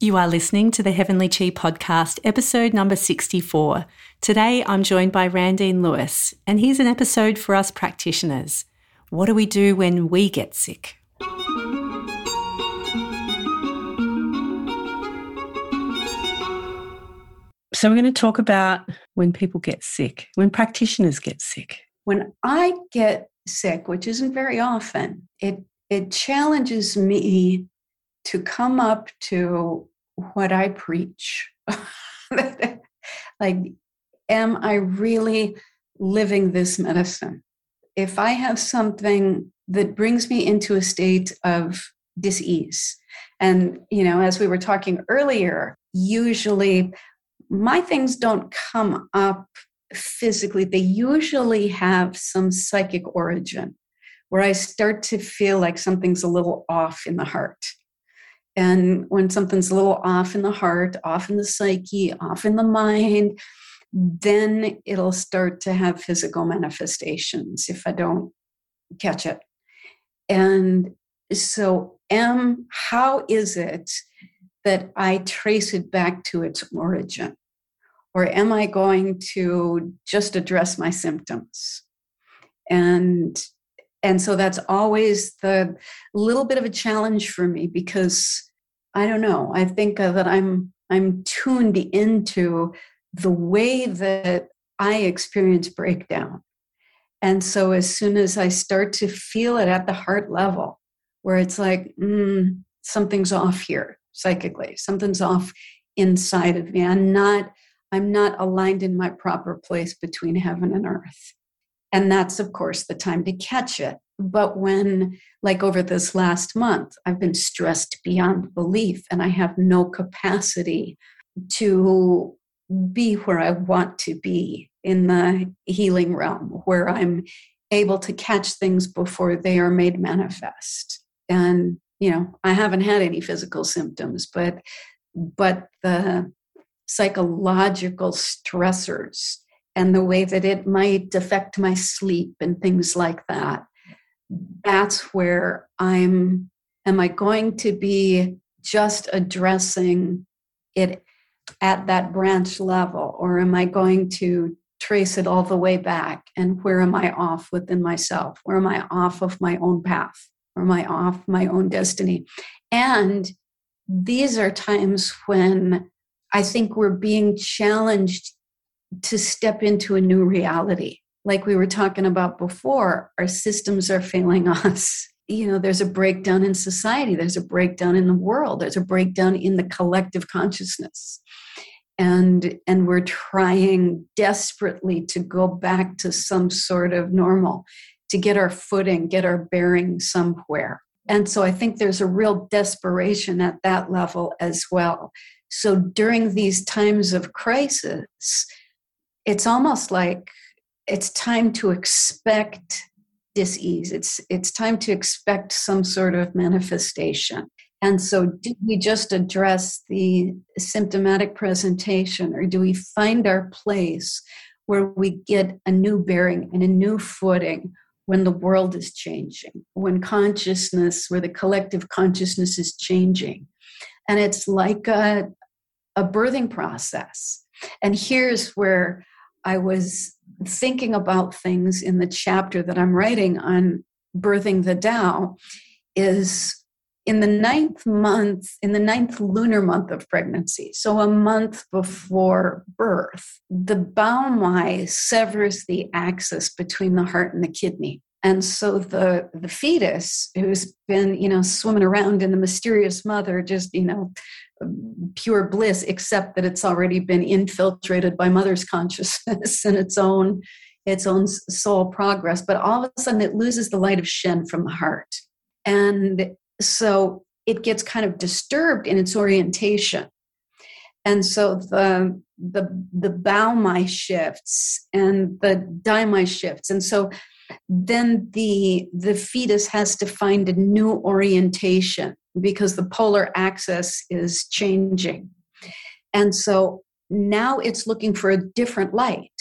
You are listening to the Heavenly Chi podcast, episode number 64. Today I'm joined by Randine Lewis, and here's an episode for us practitioners. What do we do when we get sick? So, we're going to talk about when people get sick, when practitioners get sick. When I get sick, which isn't very often, it, it challenges me to come up to what I preach. like, am I really living this medicine? If I have something that brings me into a state of dis-ease, and you know, as we were talking earlier, usually my things don't come up physically, they usually have some psychic origin where I start to feel like something's a little off in the heart. And when something's a little off in the heart, off in the psyche, off in the mind, then it'll start to have physical manifestations if I don't catch it. And so, M, how is it that I trace it back to its origin? Or am I going to just address my symptoms? And and so that's always the little bit of a challenge for me because I don't know. I think that I'm I'm tuned into the way that I experience breakdown. And so as soon as I start to feel it at the heart level, where it's like, mm, something's off here psychically, something's off inside of me. I'm not, I'm not aligned in my proper place between heaven and earth. And that's, of course, the time to catch it. But when, like over this last month, I've been stressed beyond belief and I have no capacity to be where I want to be in the healing realm, where I'm able to catch things before they are made manifest. And, you know, I haven't had any physical symptoms, but but the psychological stressors and the way that it might affect my sleep and things like that. That's where i'm am i going to be just addressing it at that branch level or am i going to trace it all the way back? And where am i off within myself? Where am i off of my own path? Or am i off my own destiny? And these are times when i think we're being challenged to step into a new reality like we were talking about before, our systems are failing us. You know, there's a breakdown in society, there's a breakdown in the world, there's a breakdown in the collective consciousness. And, and we're trying desperately to go back to some sort of normal, to get our footing, get our bearing somewhere. And so I think there's a real desperation at that level as well. So during these times of crisis, it's almost like it's time to expect dis-ease. It's it's time to expect some sort of manifestation. And so do we just address the symptomatic presentation or do we find our place where we get a new bearing and a new footing when the world is changing when consciousness where the collective consciousness is changing? And it's like a, a birthing process. And here's where i was thinking about things in the chapter that I'm writing on birthing the Tao is in the ninth month, in the ninth lunar month of pregnancy, so a month before birth, the Baomai severs the axis between the heart and the kidney. And so the, the fetus, who's been, you know, swimming around in the mysterious mother, just, you know, um, pure bliss, except that it's already been infiltrated by mother's consciousness and its own its own soul progress. But all of a sudden, it loses the light of Shen from the heart, and so it gets kind of disturbed in its orientation. And so the the the my shifts and the dai mai shifts, and so then the the fetus has to find a new orientation because the polar axis is changing. And so now it's looking for a different light.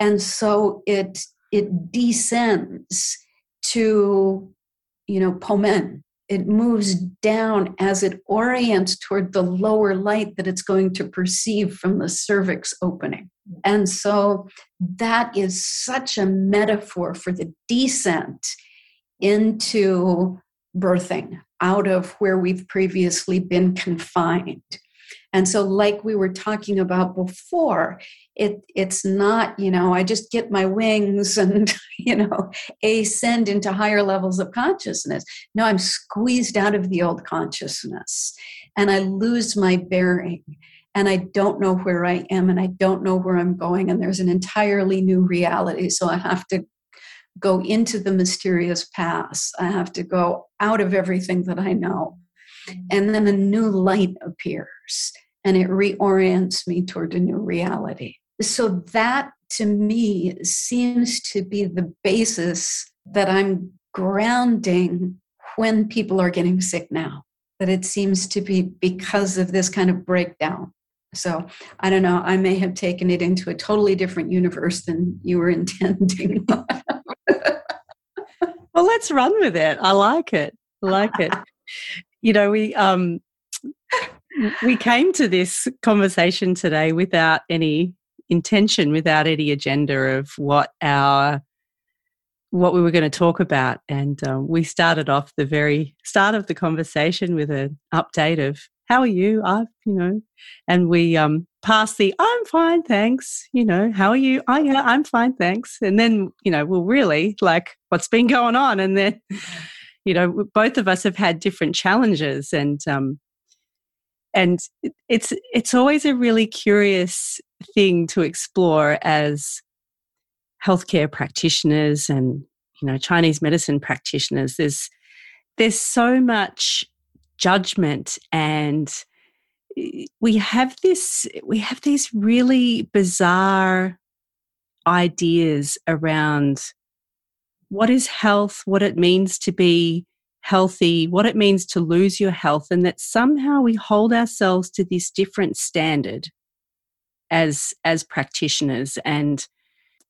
And so it it descends to, you know, Pomen, it moves down as it orients toward the lower light that it's going to perceive from the cervix opening. And so that is such a metaphor for the descent into birthing out of where we've previously been confined. And so, like we were talking about before, it it's not, you know, I just get my wings and, you know, ascend into higher levels of consciousness. No, I'm squeezed out of the old consciousness and I lose my bearing and I don't know where I am and I don't know where I'm going. And there's an entirely new reality. So I have to go into the mysterious past. I have to go out of everything that I know. And then a new light appears and it reorients me toward a new reality. So that to me seems to be the basis that I'm grounding when people are getting sick now. That it seems to be because of this kind of breakdown. So I don't know, I may have taken it into a totally different universe than you were intending. well, let's run with it. I like it. I like it. You know, we um we came to this conversation today without any intention, without any agenda of what our what we were going to talk about, and um, we started off the very start of the conversation with an update of how are you? I've you know, and we um passed the I'm fine, thanks. You know, how are you? Oh yeah, I'm fine, thanks. And then you know, well, really, like what's been going on? And then you know, both of us have had different challenges, and um, and it's it's always a really curious thing to explore as healthcare practitioners and you know Chinese medicine practitioners. There's there's so much judgment and we have this we have these really bizarre ideas around what is health, what it means to be healthy, what it means to lose your health, and that somehow we hold ourselves to this different standard as as practitioners and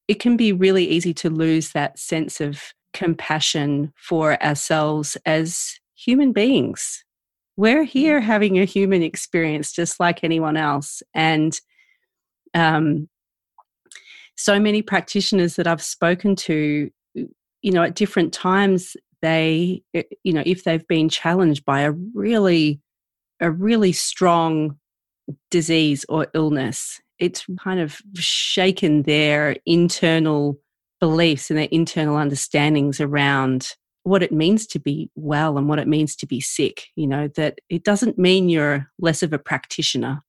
it can be really easy to lose that sense of compassion for ourselves as human beings. We're mm. here having a human experience just like anyone else. And um, so many practitioners that I've spoken to, you know, at different times, they eh, you know if they've been challenged by a really a really strong disease or illness it's kind of shaken their internal beliefs and their internal understandings around what it means to be well and what it means to be sick you know that it doesn't mean you're less of a practitioner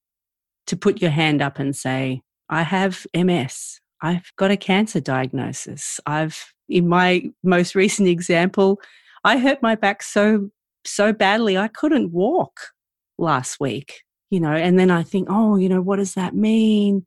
to put your hand up and say i have ms i've got a cancer diagnosis i've in my most recent example, I hurt my back so so badly I couldn't walk last week, you know, and then I think, oh, you know, what does that mean?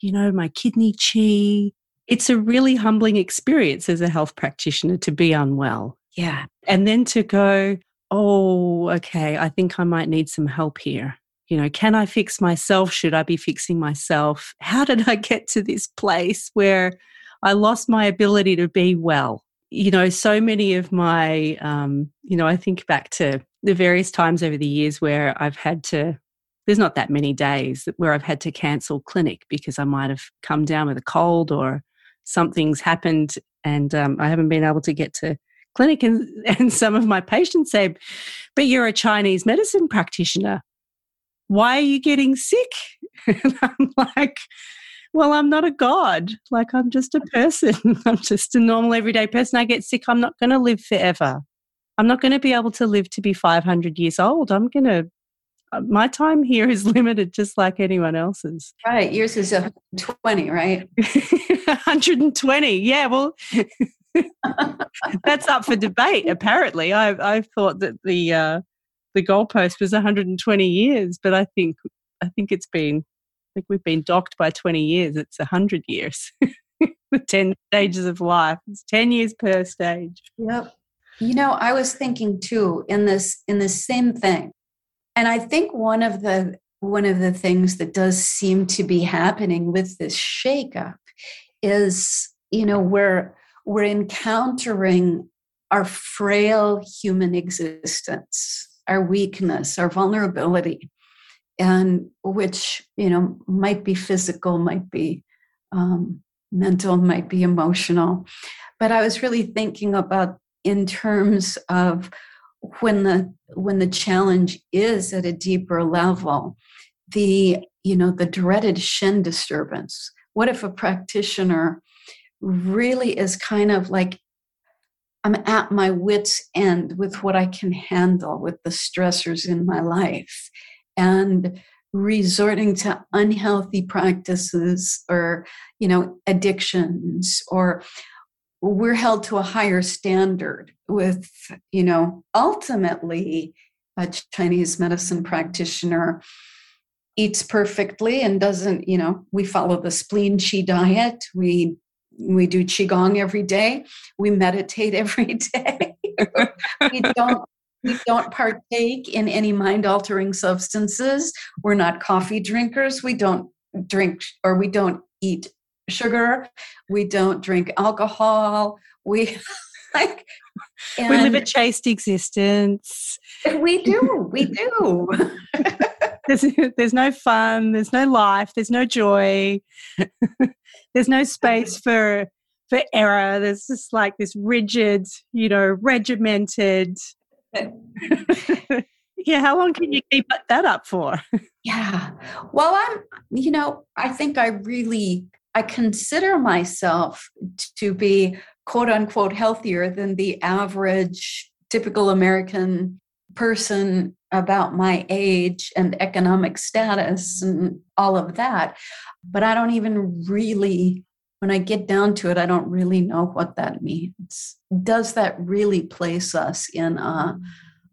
You know, my kidney chi. It's a really humbling experience as a health practitioner to be unwell. Yeah. And then to go, oh, okay, I think I might need some help here. You know, can I fix myself? Should I be fixing myself? How did I get to this place where I lost my ability to be well. You know, so many of my, um, you know, I think back to the various times over the years where I've had to, there's not that many days where I've had to cancel clinic because I might have come down with a cold or something's happened and um, I haven't been able to get to clinic. And, and some of my patients say, but you're a Chinese medicine practitioner. Why are you getting sick? and I'm like, well, I'm not a god. Like, I'm just a person. I'm just a normal, everyday person. I get sick. I'm not going to live forever. I'm not going to be able to live to be 500 years old. I'm going to, uh, my time here is limited just like anyone else's. Right. Yours is 120, right? 120. Yeah. Well, that's up for debate, apparently. I, I thought that the, uh, the goalpost was 120 years, but I think I think it's been think we've been docked by 20 years. It's 100 years. the 10 stages of life. It's 10 years per stage. Yep. You know, I was thinking too in this in the same thing. And I think one of the one of the things that does seem to be happening with this shakeup is, you know, we're we're encountering our frail human existence, our weakness, our vulnerability, and which, you know, might be physical, might be um, mental, might be emotional. But I was really thinking about in terms of when the when the challenge is at a deeper level the you know the dreaded Shen disturbance what if a practitioner really is kind of like I'm at my wits' end with what I can handle with the stressors in my life and resorting to unhealthy practices or you know addictions or we're held to a higher standard with you know ultimately a chinese medicine practitioner eats perfectly and doesn't you know we follow the spleen chi diet. We we do qigong every day. We meditate every day. We don't we don't partake in any mind altering substances. We're not coffee drinkers. We don't drink or we don't eat sugar. We don't drink alcohol. We like we live a chaste existence. We do. We do. There's, there's no fun. There's no life. There's no joy. There's no space for for error. There's just like this rigid you know regimented yeah how long can you keep that up for yeah well i'm you know i think i really i consider myself to be quote unquote healthier than the average typical american person about my age and economic status and all of that. But I don't even really, when I get down to it, I don't really know what that means. Does that really place us in a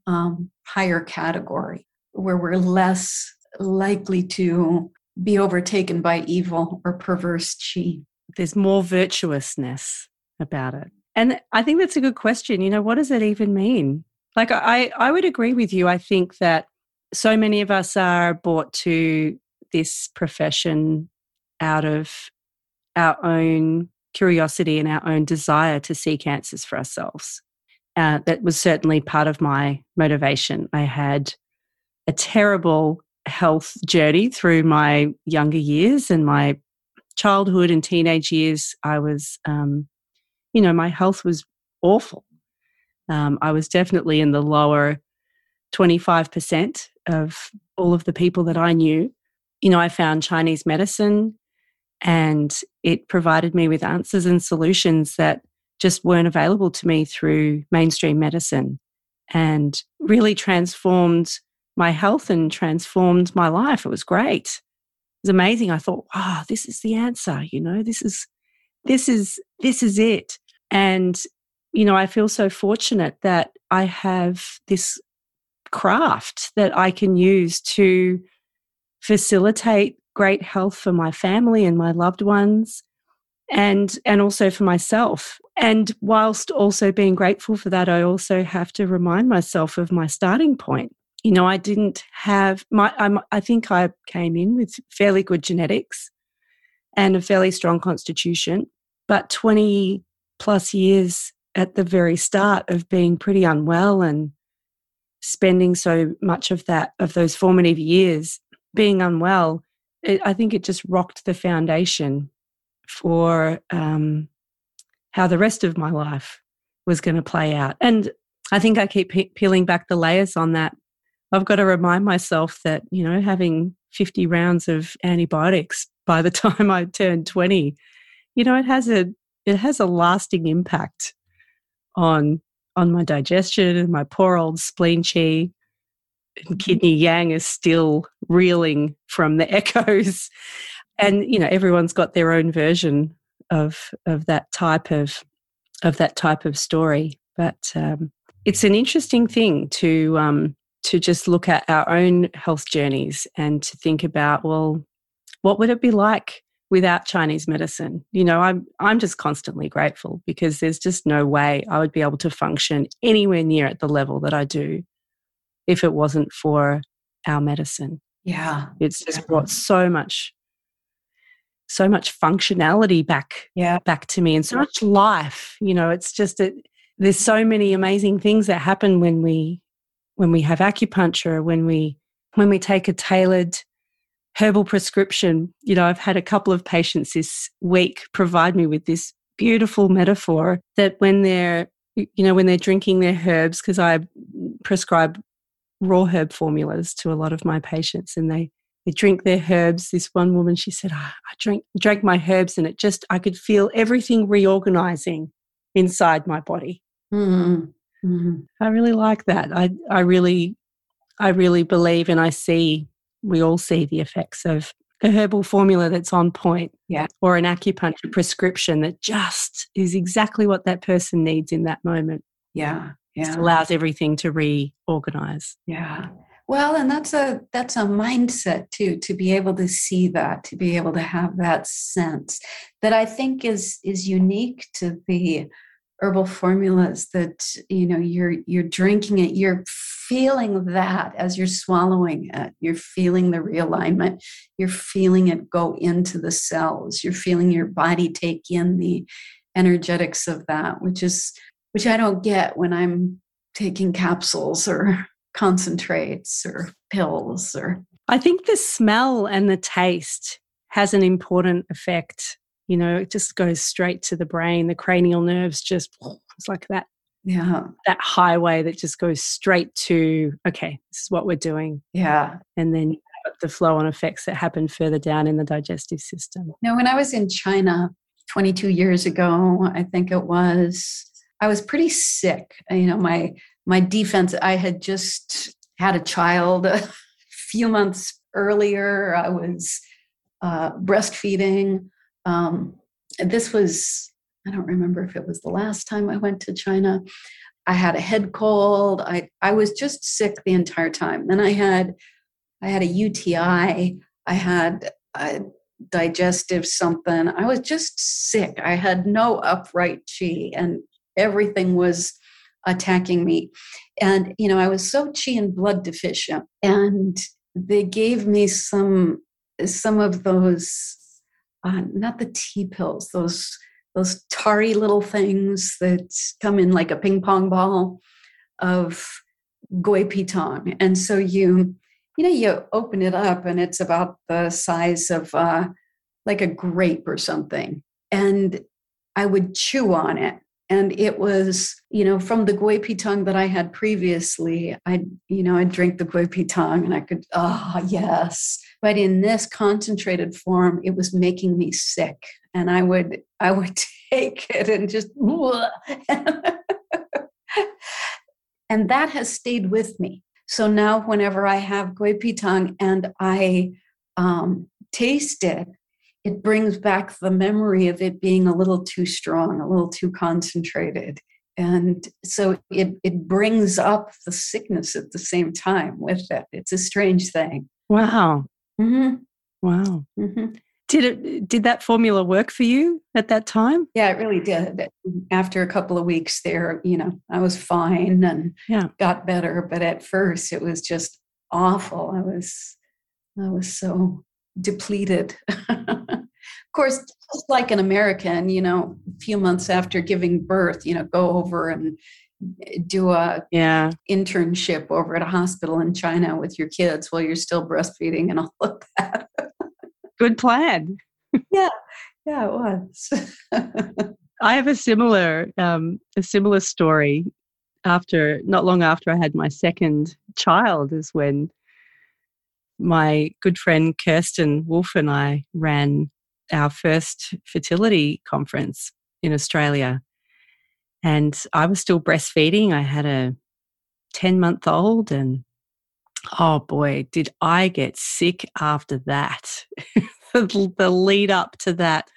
um, higher category where we're less likely to be overtaken by evil or perverse chi? There's more virtuousness about it. And I think that's a good question. You know, what does that even mean? Like I, I would agree with you. I think that so many of us are brought to this profession out of our own curiosity and our own desire to seek answers for ourselves. Uh, that was certainly part of my motivation. I had a terrible health journey through my younger years and my childhood and teenage years. I was, um, you know, my health was awful. Um, I was definitely in the lower 25% of all of the people that I knew. You know, I found Chinese medicine and it provided me with answers and solutions that just weren't available to me through mainstream medicine and really transformed my health and transformed my life. It was great. It was amazing. I thought, wow, this is the answer, you know, this is this is this is it. And you know, I feel so fortunate that I have this craft that I can use to facilitate great health for my family and my loved ones and and also for myself. And whilst also being grateful for that i also have to remind myself of my starting point. You know i didn't have my I'm, i think i came in with fairly good genetics and a fairly strong constitution but 20 plus years at the very start of being pretty unwell and spending so much of that of those formative years being unwell it, i think it just rocked the foundation for um, how the rest of my life was going to play out. And i think i keep pe- peeling back the layers on that. I've got to remind myself that you know having 50 rounds of antibiotics by the time i turned 20 you know it has a it has a lasting impact on on my digestion and my poor old spleen chi kidney yang is still reeling from the echoes. And you know everyone's got their own version of of that type of of that type of story. But um, it's an interesting thing to um, to just look at our own health journeys and to think about well what would it be like without Chinese medicine. You know, I'm I'm just constantly grateful because there's just no way I would be able to function anywhere near at the level that I do if it wasn't for our medicine. Yeah. It's just brought so much so much functionality back yeah. back to me and so much life. You know, it's just that there's so many amazing things that happen when we when we have acupuncture, when we when we take a tailored herbal prescription. You know, I've had a couple of patients this week provide me with this beautiful metaphor that when they're you know when they're drinking their herbs because I prescribe raw herb formulas to a lot of my patients and they they drink their herbs. This one woman she said oh, i drank drank my herbs and it just i could feel everything reorganizing inside my body. Mm-hmm. Mm-hmm. i really like that. I i really i really believe and i see we all see the effects of a herbal formula that's on point yeah. or an acupuncture prescription that just is exactly what that person needs in that moment. Yeah yeah just allows everything to reorganize. Yeah. Well and that's a that's a mindset too to be able to see that to be able to have that sense that i think is is unique to the herbal formulas that you know you're you're drinking it you're feeling that as you're swallowing it. You're feeling the realignment. You're feeling it go into the cells. You're feeling your body take in the energetics of that which is which i don't get when i'm taking capsules or concentrates or pills or i think the smell and the taste has an important effect. You know it just goes straight to the brain. The cranial nerves just it's like that yeah. that highway that just goes straight to okay this is what we're doing. Yeah. And then the flow on effects that happen further down in the digestive system. Now when i was in china 22 years ago i think it was i was pretty sick you know my my defense i had just had a child a few months earlier i was uh, breastfeeding um, this was, I don't remember if it was the last time I went to China. I had a head cold. I, I was just sick the entire time. Then I had I had a UTI. I had a digestive something. I was just sick. I had no upright chi and everything was attacking me. And you know, I was so chi and blood deficient. And they gave me some some of those uh, not the tea pills, those those tarry little things that come in like a ping pong ball of Gui Pi Tang. And so you, you know, you open it up and it's about the size of uh, like a grape or something. And I would chew on it and it was you know from the Gui Pi Tang that i had previously i you know i drink the Gui Pi Tang and i could ah oh, yes. But in this concentrated form it was making me sick. And i would i would take it and just and that has stayed with me. So now whenever i have Gui Pi Tang and i um, taste it it brings back the memory of it being a little too strong, a little too concentrated. And so it, it brings up the sickness at the same time with it. It's a strange thing. Wow. Mm-hmm. Wow. Mm-hmm. Did it? Did that formula work for you at that time? Yeah, it really did. After a couple of weeks there, you know, I was fine and yeah. got better. But at first, it was just awful. I was, I was so depleted. of course, just like an American, you know, a few months after giving birth, you know, go over and do a yeah internship over at a hospital in China with your kids while you're still breastfeeding and all of that. Good plan. yeah, yeah, it was. I have a similar um, a similar story. After not long after I had my second child, is when my good friend Kirsten Wolf and I ran our first fertility conference in Australia. And I was still breastfeeding. I had a 10 month old, and oh boy, did I get sick after that. the, lead up to that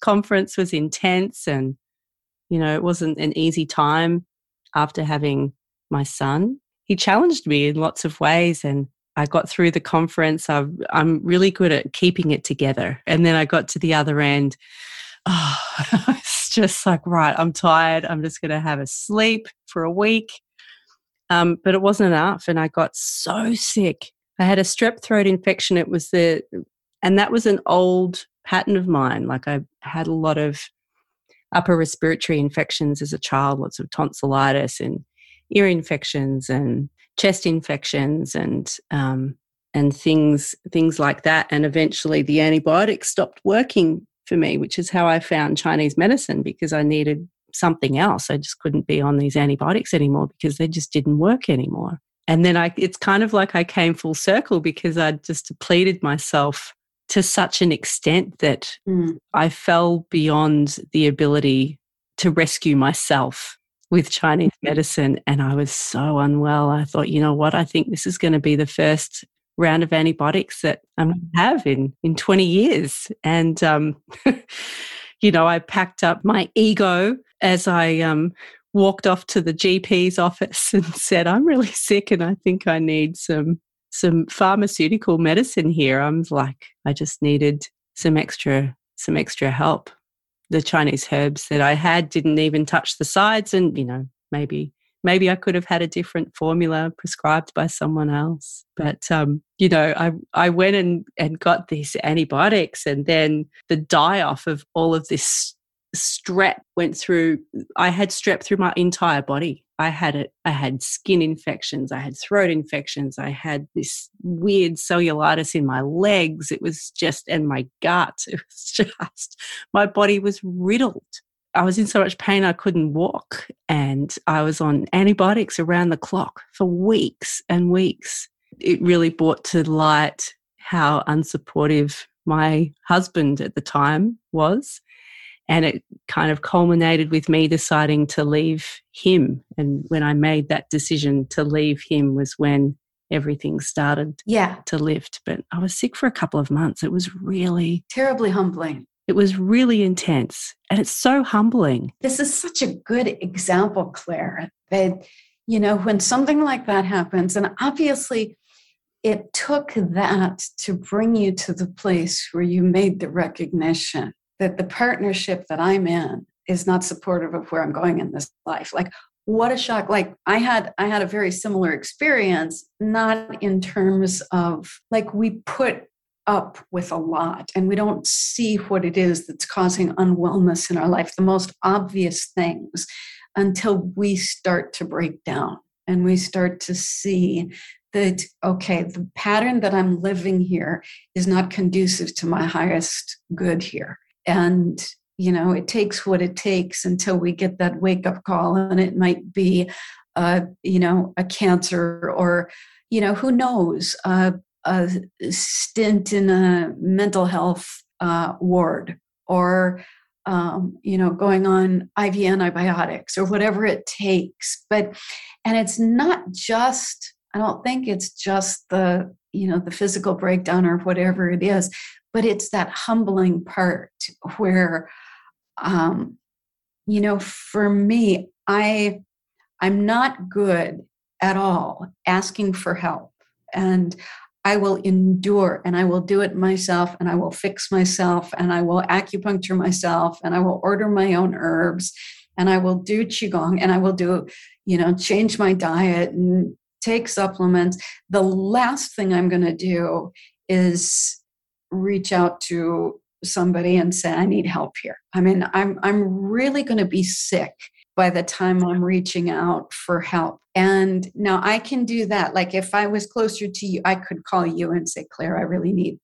conference was intense, and you know, it wasn't an easy time after having my son. He challenged me in lots of ways, and I got through the conference. I, I'm really good at keeping it together. And then I got to the other end. Oh, it's just like, right, I'm tired. I'm just going to have a sleep for a week. Um, but it wasn't enough. And I got so sick. I had a strep throat infection. It was the, and that was an old pattern of mine. Like I had a lot of upper respiratory infections as a child, lots of tonsillitis and ear infections and chest infections and um, and things things like that. And eventually, the antibiotics stopped working for me, which is how I found Chinese medicine because I needed something else. I just couldn't be on these antibiotics anymore because they just didn't work anymore. And then I, it's kind of like I came full circle because I just depleted myself to such an extent that mm. I fell beyond the ability to rescue myself with Chinese medicine. And I was so unwell. I thought, you know what? I think this is going to be the first round of antibiotics that I'm going to have in, in 20 years. And, um, you know, I packed up my ego as I um, walked off to the GP's office and said, I'm really sick and I think I need some some pharmaceutical medicine here. I'm like, I just needed some extra some extra help. The Chinese herbs that I had didn't even touch the sides and, you know, maybe maybe I could have had a different formula prescribed by someone else. But um, you know, I I went and and got these antibiotics and then the die off of all of this strep went through i had strep through my entire body. I had it i had skin infections i had throat infections i had this weird cellulitis in my legs. It was just and my gut. It was just my body was riddled. I was in so much pain i couldn't walk and i was on antibiotics around the clock for weeks and weeks. It really brought to light how unsupportive my husband at the time was and it kind of culminated with me deciding to leave him. And when I made that decision to leave him was when everything started yeah. to lift. But I was sick for a couple of months. It was really terribly humbling. It was really intense. And it's so humbling. This is such a good example, Claire, that, you know, when something like that happens, and obviously it took that to bring you to the place where you made the recognition that the partnership that I'm in is not supportive of where I'm going in this life. Like, what a shock. Like I had I had a very similar experience, not in terms of like we put up with a lot and we don't see what it is that's causing unwellness in our life, the most obvious things, until we start to break down and we start to see that, okay, the pattern that I'm living here is not conducive to my highest good here and you know it takes what it takes until we get that wake up call and it might be uh, you know a cancer or you know who knows uh, a stint in a mental health uh, ward or um, you know going on iv antibiotics or whatever it takes. But and it's not just i don't think it's just the you know the physical breakdown or whatever it is but it's that humbling part where um, you know for me i i'm not good at all asking for help and i will endure and i will do it myself and i will fix myself and i will acupuncture myself and i will order my own herbs and i will do qigong and i will do you know change my diet and take supplements. The last thing i'm going to do is reach out to somebody and say i need help here. I mean i'm i'm really going to be sick by the time i'm reaching out for help. And now i can do that. Like if i was closer to you i could call you and say claire i really need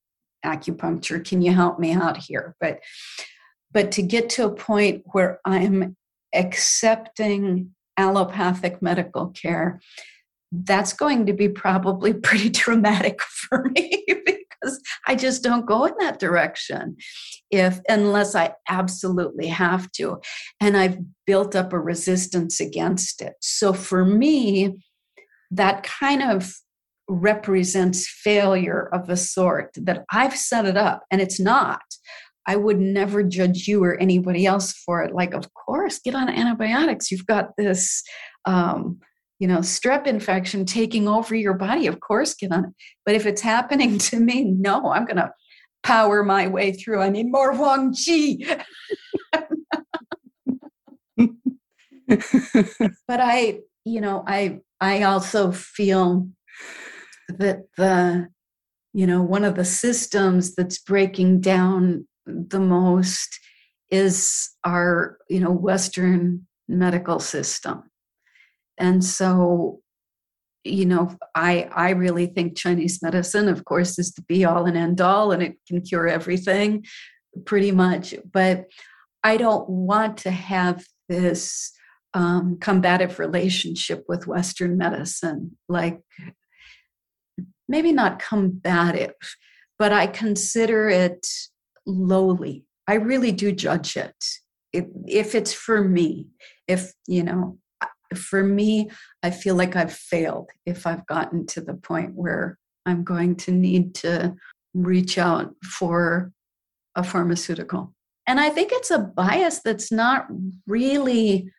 acupuncture. Can you help me out here? But but to get to a point where i'm accepting allopathic medical care that's going to be probably pretty traumatic for me because I just don't go in that direction if unless I absolutely have to. And I've built up a resistance against it. So for me, that kind of represents failure of a sort that I've set it up and it's not. I would never judge you or anybody else for it. Like, of course, get on antibiotics. You've got this um, you know, strep infection taking over your body, of course, get on it. But if it's happening to me, no, I'm going to power my way through. I need more Wang Ji. but I, you know, I I also feel that the, you know, one of the systems that's breaking down the most is our, you know, Western medical system. And so, you know, I I really think Chinese medicine, of course, is the be all and end all, and it can cure everything pretty much. But I don't want to have this um, combative relationship with Western medicine. Like, maybe not combative, but I consider it lowly. I really do judge it. If, if it's for me, if, you know, for me, I feel like I've failed if I've gotten to the point where I'm going to need to reach out for a pharmaceutical. And I think it's a bias that's not really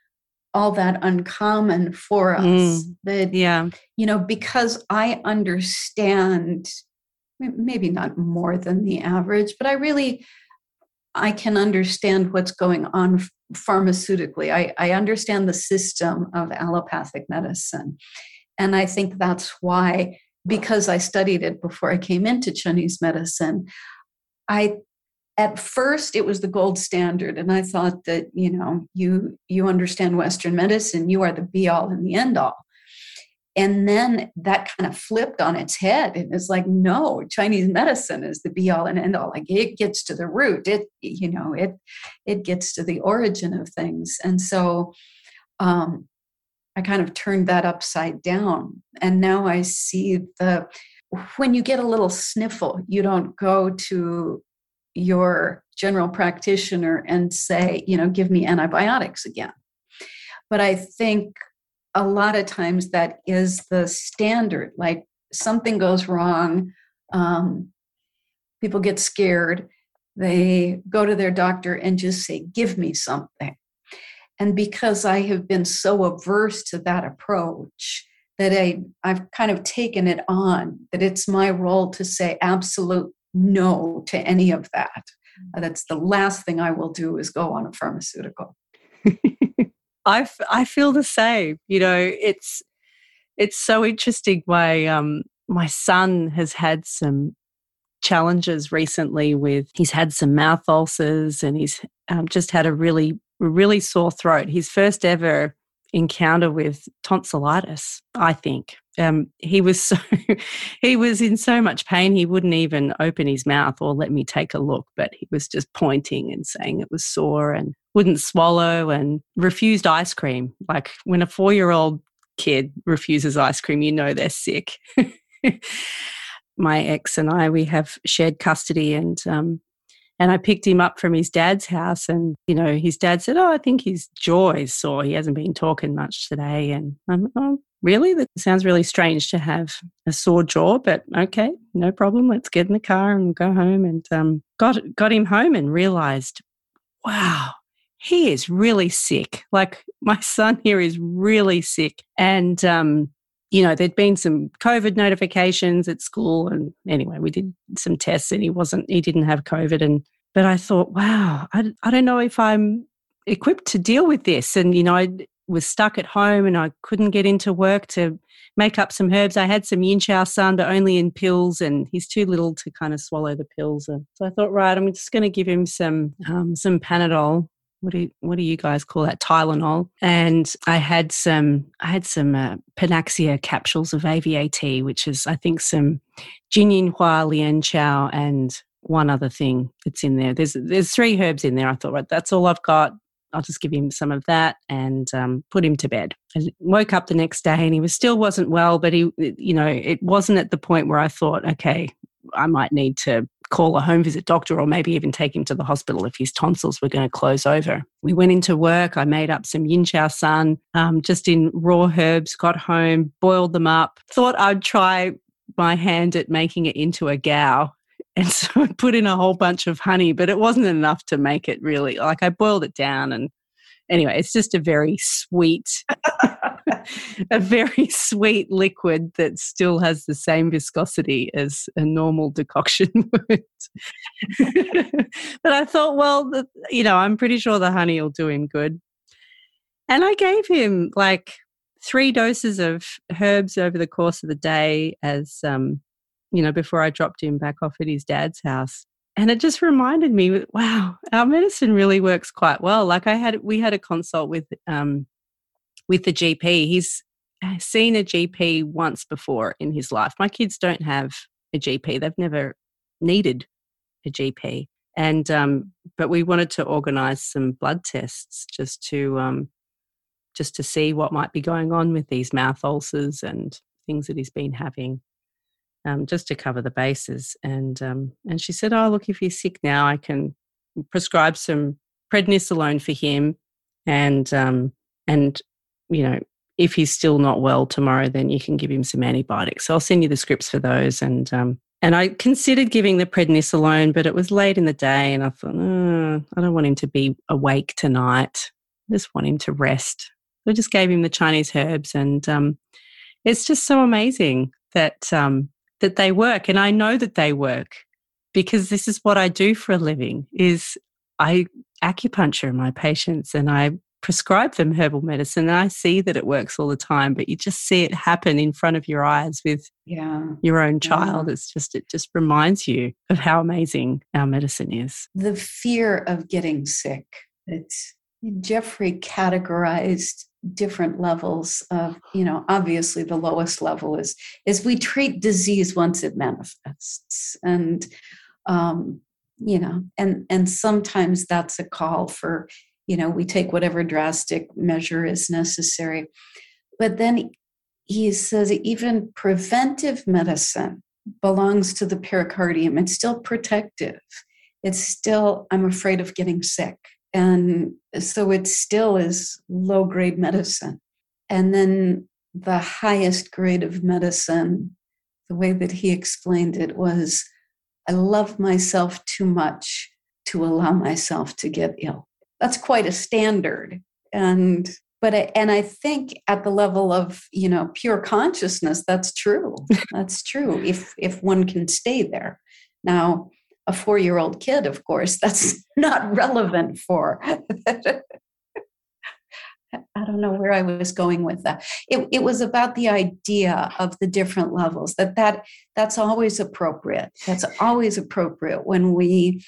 all that uncommon for us. Mm, that, yeah. you know, because I understand maybe not more than the average, but I really I can understand what's going on pharmaceutically. I, I understand the system of allopathic medicine. And I think that's why, because I studied it before I came into Chinese medicine, I at first it was the gold standard and i thought that you know you you understand western medicine you are the be all and the end all and then that kind of flipped on its head. And it's like no chinese medicine is the be all and end all like it gets to the root. It you know it it gets to the origin of things. And so um i kind of turned that upside down. And now i see the when you get a little sniffle you don't go to your general practitioner and say, you know, give me antibiotics again. But I think a lot of times that is the standard. Like something goes wrong, um, people get scared, they go to their doctor and just say, give me something. And because I have been so averse to that approach, that I, I've kind of taken it on, that it's my role to say absolute no to any of that. Mm. That's the last thing I will do is go on a pharmaceutical. I, I feel the same. You know, it's it's so interesting. My um my son has had some challenges recently with he's had some mouth ulcers and he's um, just had a really really sore throat. His first ever encounter with tonsillitis, I think. Um, he was so he was in so much pain he wouldn't even open his mouth or let me take a look, but he was just pointing and saying it was sore and wouldn't swallow and refused ice cream. Like when a four year old kid refuses ice cream, you know they're sick. My ex and I, we have shared custody, and um, and I picked him up from his dad's house, and you know, his dad said, "Oh, I think his jaw is sore. He hasn't been talking much today." And I'm, "Oh, really? That sounds really strange to have a sore jaw, but okay, no problem. Let's get in the car and go home." And um, got got him home and realized, wow, he is really sick. Like my son here is really sick, and um, you know, there'd been some COVID notifications at school. And anyway, we did some tests and he wasn't, he didn't have COVID. And, but I thought, wow, I, I don't know if I'm equipped to deal with this. And, you know, I was stuck at home and I couldn't get into work to make up some herbs. I had some Yin Qiao San, but only in pills, and he's too little to kind of swallow the pills. And so I thought, right, I'm just going to give him some um, some Panadol what do you, what do you guys call that Tylenol? And I had some I had some uh, Panaxea capsules of AVAT, which is I think some Jin Hua Lian Chow and one other thing that's in there. There's there's three herbs in there. I thought, right, that's all I've got. I'll just give him some of that and um, put him to bed. I woke up the next day and he was still wasn't well, but he, you know, it wasn't at the point where I thought, okay, I might need to call a home visit doctor or maybe even take him to the hospital if his tonsils were going to close over. We went into work. I made up some Yin Qiao San um, just in raw herbs, got home, boiled them up, thought I'd try my hand at making it into a gao. And so I put in a whole bunch of honey, but it wasn't enough to make it really like I boiled it down and anyway, it's just a very sweet, a very sweet liquid that still has the same viscosity as a normal decoction would. but I thought, well, the, you know, I'm pretty sure the honey will do him good. And I gave him like three doses of herbs over the course of the day as, um, you know, before I dropped him back off at his dad's house. And it just reminded me, wow, our medicine really works quite well. Like I had, we had a consult with um, with the GP. He's uh, seen a GP once before in his life. My kids don't have a GP; they've never needed a GP. And um, but we wanted to organise some blood tests just to um, just to see what might be going on with these mouth ulcers and things that he's been having, um, just to cover the bases. And um, and she said, "Oh, look, if he's sick now, I can prescribe some prednisolone for him, and um, and you know." If he's still not well tomorrow, then you can give him some antibiotics. So I'll send you the scripts for those, and um, and I considered giving the prednisolone, but it was late in the day, and I thought, oh, I don't want him to be awake tonight. I just want him to rest. So I just gave him the Chinese herbs, and um, it's just so amazing that um, that they work, and I know that they work because this is what I do for a living. Is I acupuncture my patients, and I prescribe them herbal medicine and I see that it works all the time, but you just see it happen in front of your eyes with yeah. your own child. Yeah. It's just, it just reminds you of how amazing our medicine is. The fear of getting sick. It's Jeffrey categorized different levels of, you know, obviously the lowest level is is we treat disease once it manifests. And um, you know, and and sometimes that's a call for you know, we take whatever drastic measure is necessary. But then he says even preventive medicine belongs to the pericardium. It's still protective. It's still, I'm afraid of getting sick. And so it still is low grade medicine. And then the highest grade of medicine, the way that he explained it was I love myself too much to allow myself to get ill. That's quite a standard. And but I, and i think at the level of you know pure consciousness that's true. That's true if if one can stay there. Now a four year old kid of course that's not relevant for I don't know where I was going with that. It, it was about the idea of the different levels. That that that's always appropriate. That's always appropriate when we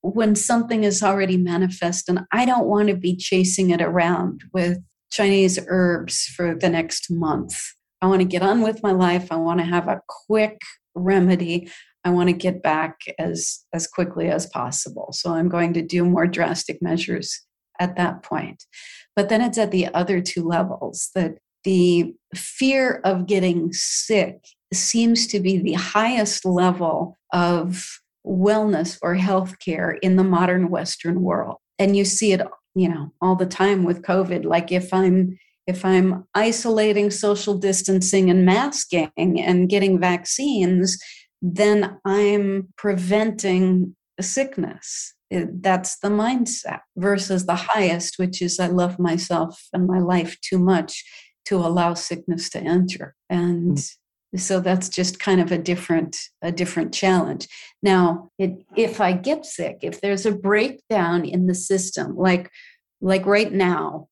when something is already manifest, and I don't want to be chasing it around with Chinese herbs for the next month. I want to get on with my life. I want to have a quick remedy. I want to get back as as quickly as possible. So I'm going to do more drastic measures at that point. But then it's at the other two levels that the fear of getting sick seems to be the highest level of wellness or healthcare in the modern Western world. And you see it, you know, all the time with COVID. Like if I'm if I'm isolating, social distancing, and masking and getting vaccines, then I'm preventing sickness that's the mindset versus the highest, which is I love myself and my life too much to allow sickness to enter. And mm-hmm. so that's just kind of a different a different challenge. Now, it, if I get sick, if there's a breakdown in the system, like like right now,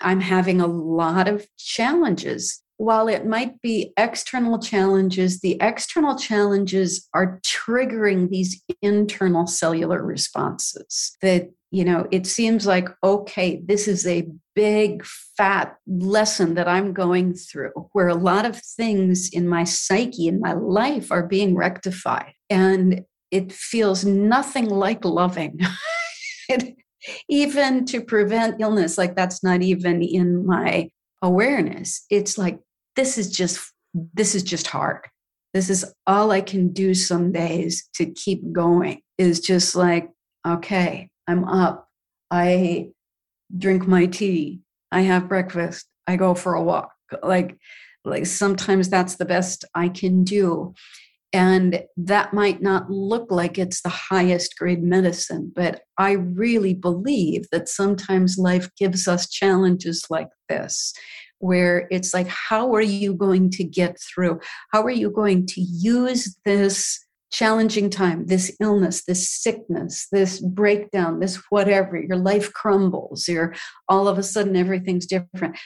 I'm having a lot of challenges while it might be external challenges, the external challenges are triggering these internal cellular responses that, you know, it seems like, okay, this is a big fat lesson that I'm going through where a lot of things in my psyche, in my life are being rectified. And it feels nothing like loving. it, even to prevent illness, like that's not even in my awareness. It's like this is just this is just hard. This is all i can do some days to keep going is just like okay i'm up. I drink my tea. I have breakfast. I go for a walk. Like like sometimes that's the best i can do. And that might not look like it's the highest grade medicine, but I really believe that sometimes life gives us challenges like this where it's like, how are you going to get through? How are you going to use this challenging time, this illness, this sickness, this breakdown, this whatever? Your life crumbles, or all of a sudden everything's different.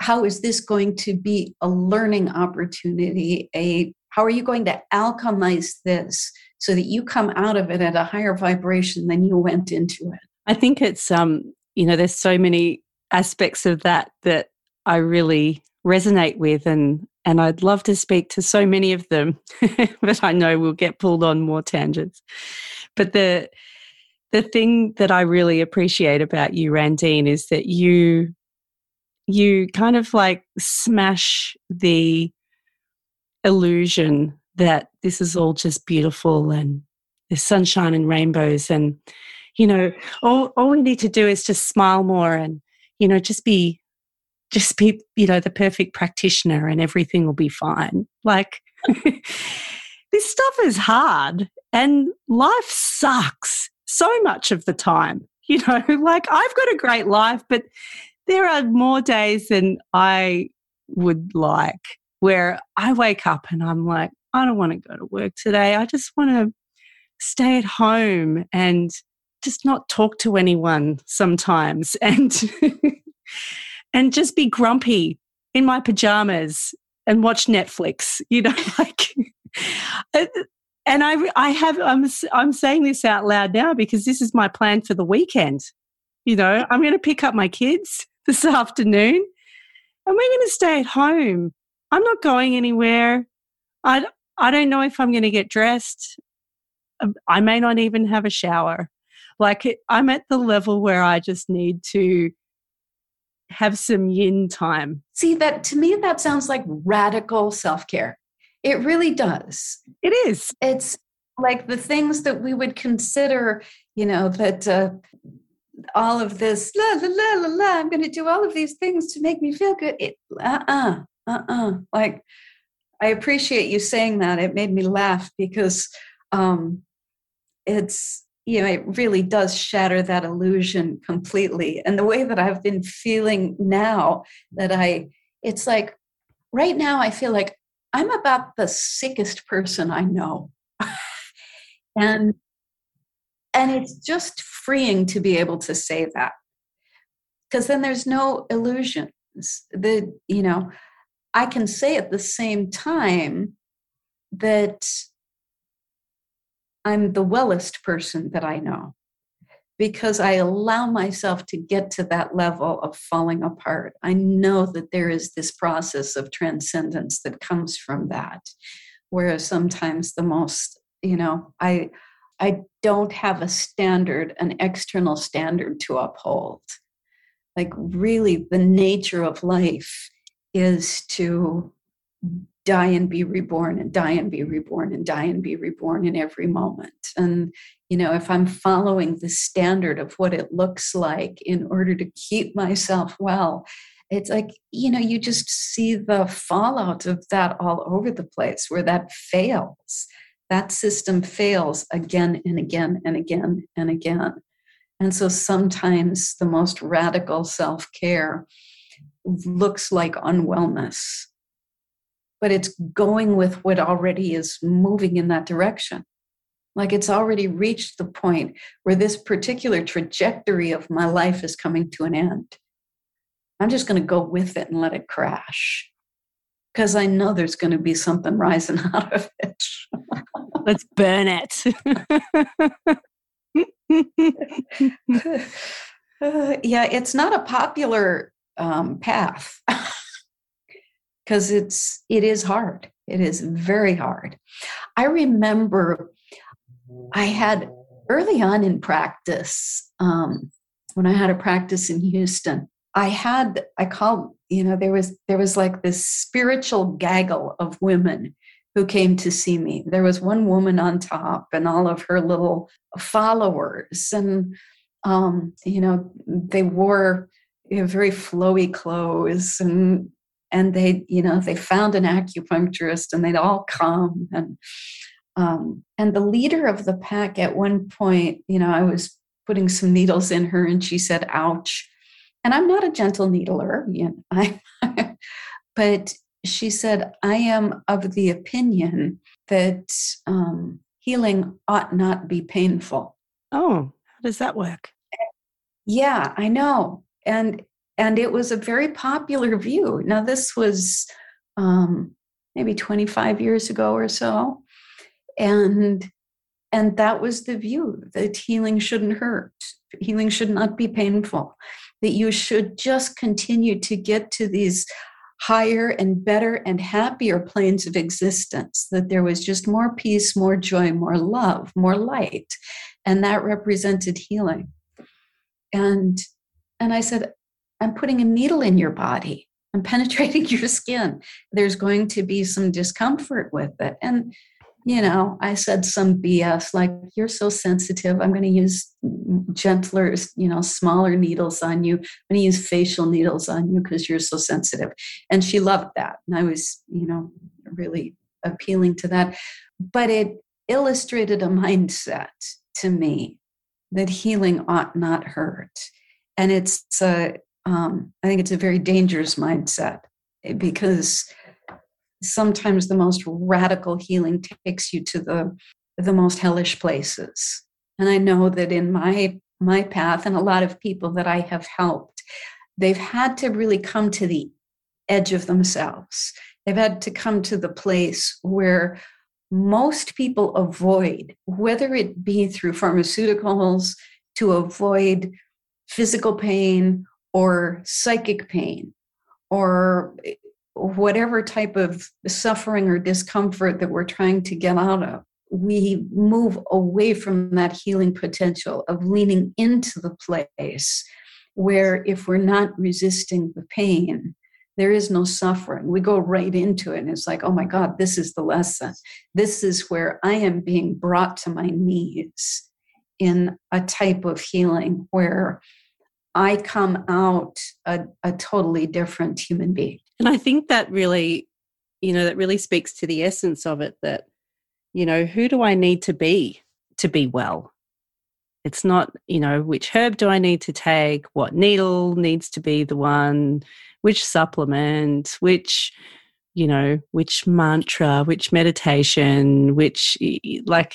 How is this going to be a learning opportunity? A how are you going to alchemize this so that you come out of it at a higher vibration than you went into it. I think it's um, you know, there's so many aspects of that that I really resonate with and and I'd love to speak to so many of them, but I know we'll get pulled on more tangents. But the the thing that I really appreciate about you, Randine, is that you you kind of like smash the illusion that this is all just beautiful and there's sunshine and rainbows and you know all, all we need to do is just smile more and you know just be just be you know the perfect practitioner and everything will be fine. Like this stuff is hard and life sucks so much of the time you know? Like i've got a great life but there are more days than i would like where i wake up and i'm like i don't want to go to work today. I just want to stay at home and just not talk to anyone sometimes. And and just be grumpy in my pajamas and watch Netflix, you know, like and I I have I'm I'm saying this out loud now because this is my plan for the weekend. You know, I'm going to pick up my kids this afternoon and we're going to stay at home. I'm not going anywhere. I I don't know if I'm going to get dressed. Um, I may not even have a shower. Like I'm at the level where I just need to have some yin time. See, that to me, that sounds like radical self care. It really does. It is. It's like the things that we would consider, you know, that uh, all of this, la, la, la, la, la, I'm going to do all of these things to make me feel good. It, uh-uh, uh-uh. Like, I appreciate you saying that. It made me laugh because um, it's you know, it really does shatter that illusion completely. And the way that I've been feeling now that I, it's like right now, I feel like I'm about the sickest person I know. and and it's just freeing to be able to say that because then there's no illusions the you know i can say at the same time that I'm the wellest person that I know because I allow myself to get to that level of falling apart. I know that there is this process of transcendence that comes from that. Whereas sometimes the most, you know, I I don't have a standard, an external standard to uphold. Like really the nature of life is to die and be reborn and die and be reborn and die and be reborn in every moment. And you know if i'm following the standard of what it looks like in order to keep myself well it's like you know you just see the fallout of that all over the place where that fails. That system fails again and again and again and again. And so sometimes the most radical self-care looks like unwellness but it's going with what already is moving in that direction. Like it's already reached the point where this particular trajectory of my life is coming to an end. I'm just going to go with it and let it crash because I know there's going to be something rising out of it. Let's burn it. uh, yeah, it's not a popular um, path because it's it is hard. It is very hard. I remember i had early on in practice um, when i had a practice in houston i had i called you know there was there was like this spiritual gaggle of women who came to see me. There was one woman on top and all of her little followers and um, you know they wore you know, very flowy clothes and and they you know they found an acupuncturist and they'd all come and um, and the leader of the pack at one point you know i was putting some needles in her and she said ouch. And i'm not a gentle needler you know, I, but she said i am of the opinion that um, healing ought not be painful. Oh how does that work? Yeah i know. And and it was a very popular view. Now, this was um, maybe 25 years ago or so. And and that was the view that healing shouldn't hurt healing should not be painful that you should just continue to get to these higher and better and happier planes of existence that there was just more peace more joy more love more light and that represented healing and and i said i'm putting a needle in your body i'm penetrating your skin there's going to be some discomfort with it and you know, I said some BS like, you're so sensitive. I'm going to use gentler, you know, smaller needles on you. I'm going to use facial needles on you because you're so sensitive. And she loved that. And I was, you know, really appealing to that. But it illustrated a mindset to me that healing ought not hurt. And it's, a, um, I think it's a very dangerous mindset because sometimes the most radical healing takes you to the the most hellish places. And i know that in my my path and a lot of people that i have helped they've had to really come to the edge of themselves. They've had to come to the place where most people avoid whether it be through pharmaceuticals to avoid physical pain or psychic pain or eh, whatever type of suffering or discomfort that we're trying to get out of, we move away from that healing potential of leaning into the place where if we're not resisting the pain, there is no suffering. We go right into it, and it's like, oh my God, this is the lesson. This is where I am being brought to my knees in a type of healing where I come out a, a totally different human being. And I think that really, you know, that really speaks to the essence of it that, you know, who do I need to be to be well? It's not, you know, which herb do I need to take? What needle needs to be the one? Which supplement? Which, you know, which mantra? Which meditation? Which, like,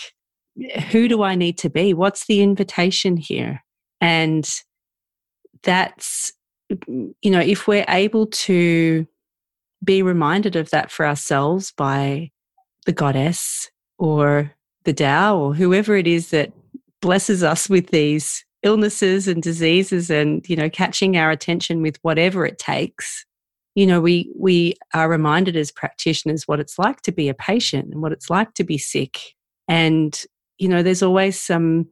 who do I need to be? What's the invitation here? And that's, you know, if we're able to be reminded of that for ourselves by the goddess or the Tao or whoever it is that blesses us with these illnesses and diseases and you know catching our attention with whatever it takes you know we we are reminded as practitioners what it's like to be a patient and what it's like to be sick. And you know there's always some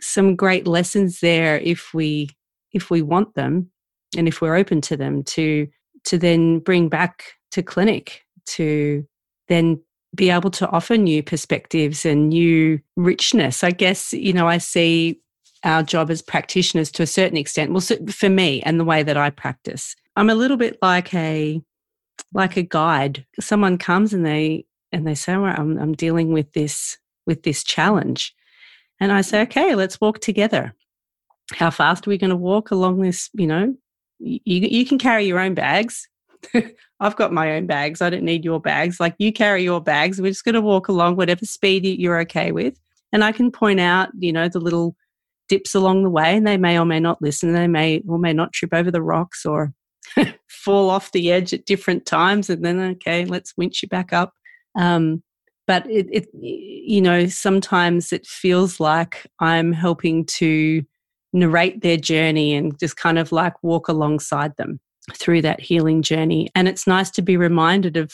some great lessons there if we if we want them and if we're open to them to to then bring back to clinic to then be able to offer new perspectives and new richness. I guess, you know, I see our job as practitioners to a certain extent. Well, for me and the way that I practice, I'm a little bit like a like a guide. Someone comes and they and they say, well, I'm, I'm dealing with this with this challenge," and I say, mm. "Okay, let's walk together. How fast are we going to walk along this? You know, you, you can carry your own bags. I've got my own bags. I don't need your bags. Like you carry your bags. We're just going to walk along whatever speed you're okay with. And I can point out, you know, the little dips along the way, and they may or may not listen. They may or may not trip over the rocks or fall off the edge at different times. And then, okay, let's winch you back up. Um, but it, it, you know, sometimes it feels like I'm helping to narrate their journey and just kind of like walk alongside them through that healing journey. And it's nice to be reminded of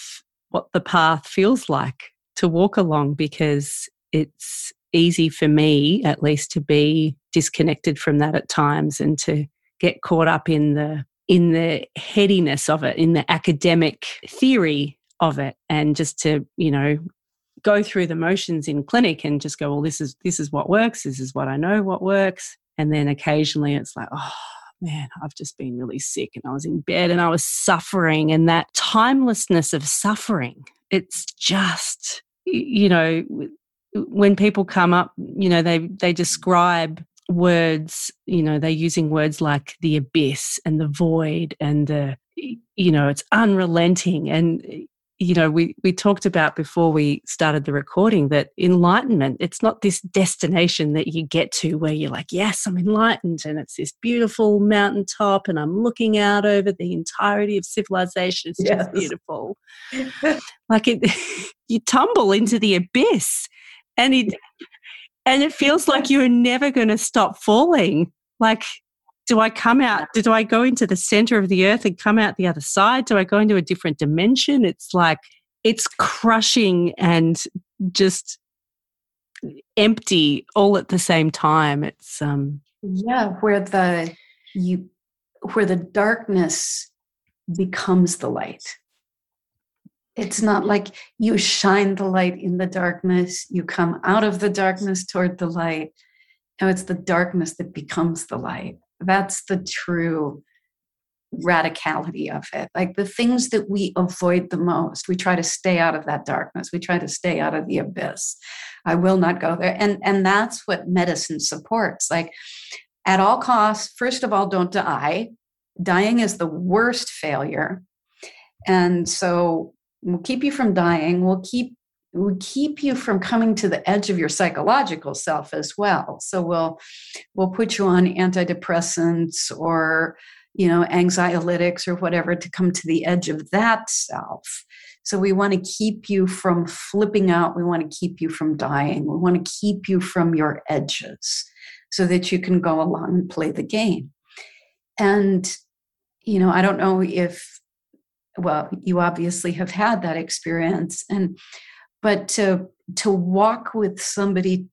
what the path feels like to walk along because it's easy for me, at least, to be disconnected from that at times and to get caught up in the in the headiness of it, in the academic theory of it, and just to, you know, go through the motions in clinic and just go, well, this is this is what works, this is what I know what works. And then occasionally it's like, oh man, I've just been really sick and I was in bed and I was suffering. And that timelessness of suffering, it's just, you know, when people come up, you know, they, they describe words, you know, they're using words like the abyss and the void and the, you know, it's unrelenting. And, you know we we talked about before we started the recording that enlightenment it's not this destination that you get to where you're like yes i'm enlightened and it's this beautiful mountaintop and i'm looking out over the entirety of civilization it's yes. just beautiful like it you tumble into the abyss and it and it feels like you're never going to stop falling. Like, do I come out? Do I go into the center of the earth and come out the other side? Do I go into a different dimension? It's like, it's crushing and just empty all at the same time. It's, um, yeah, where the, you, where the darkness becomes the light. It's not like you shine the light in the darkness, you come out of the darkness toward the light. No, it's the darkness that becomes the light. That's the true radicality of it. Like the things that we avoid the most, we try to stay out of that darkness. We try to stay out of the abyss. I will not go there. And and that's what medicine supports. Like at all costs, first of all, don't die. Dying is the worst failure. And so we'll keep you from dying. We'll keep we keep you from coming to the edge of your psychological self as well. So we'll we'll put you on antidepressants or you know anxiolytics or whatever to come to the edge of that self. So we want to keep you from flipping out. We want to keep you from dying. We want to keep you from your edges so that you can go along and play the game. And you know, I don't know if well, you obviously have had that experience and but to to walk with somebody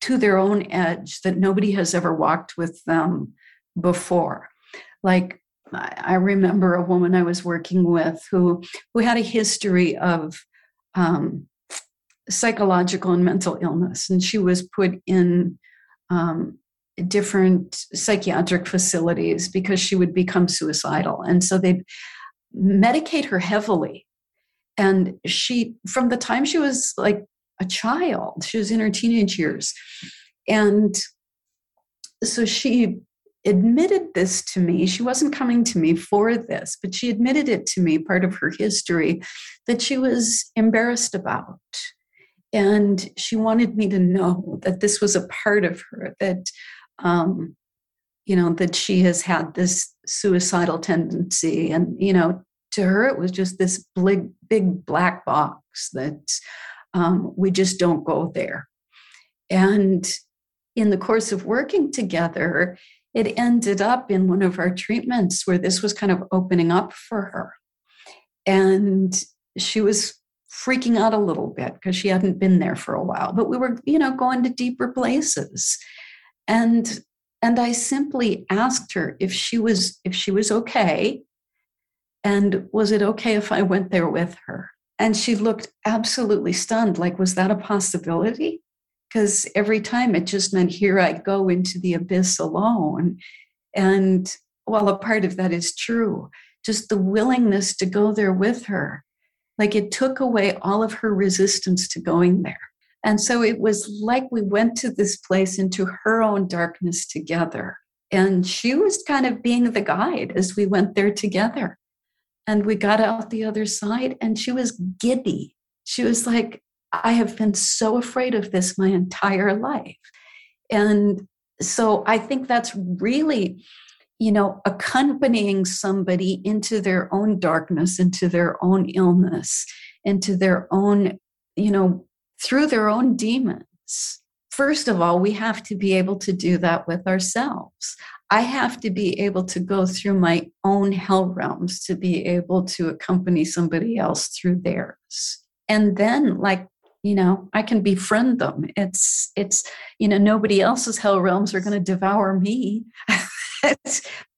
to their own edge that nobody has ever walked with them before. Like i remember a woman i was working with who who had a history of um, psychological and mental illness and she was put in um, different psychiatric facilities because she would become suicidal. And so they'd medicate her heavily and she from the time she was like a child she was in her teenage years. And so she admitted this to me. She wasn't coming to me for this but she admitted it to me part of her history that she was embarrassed about. And she wanted me to know that this was a part of her that um, you know that she has had this suicidal tendency and you know to her it was just this big big black box that um, we just don't go there. And in the course of working together it ended up in one of our treatments where this was kind of opening up for her. And she was freaking out a little bit because she hadn't been there for a while but we were you know going to deeper places. And and i simply asked her if she was if she was okay and was it okay if I went there with her? And she looked absolutely stunned like, was that a possibility? Because every time it just meant, here I go into the abyss alone. And while a part of that is true, just the willingness to go there with her, like it took away all of her resistance to going there. And so it was like we went to this place into her own darkness together. And she was kind of being the guide as we went there together. And we got out the other side, and she was giddy. She was like, I have been so afraid of this my entire life. And so I think that's really, you know, accompanying somebody into their own darkness, into their own illness, into their own, you know, through their own demons. First of all, we have to be able to do that with ourselves. I have to be able to go through my own hell realms to be able to accompany somebody else through theirs. And then, like, you know, I can befriend them. It's, it's, you know, nobody else's hell realms are going to devour me.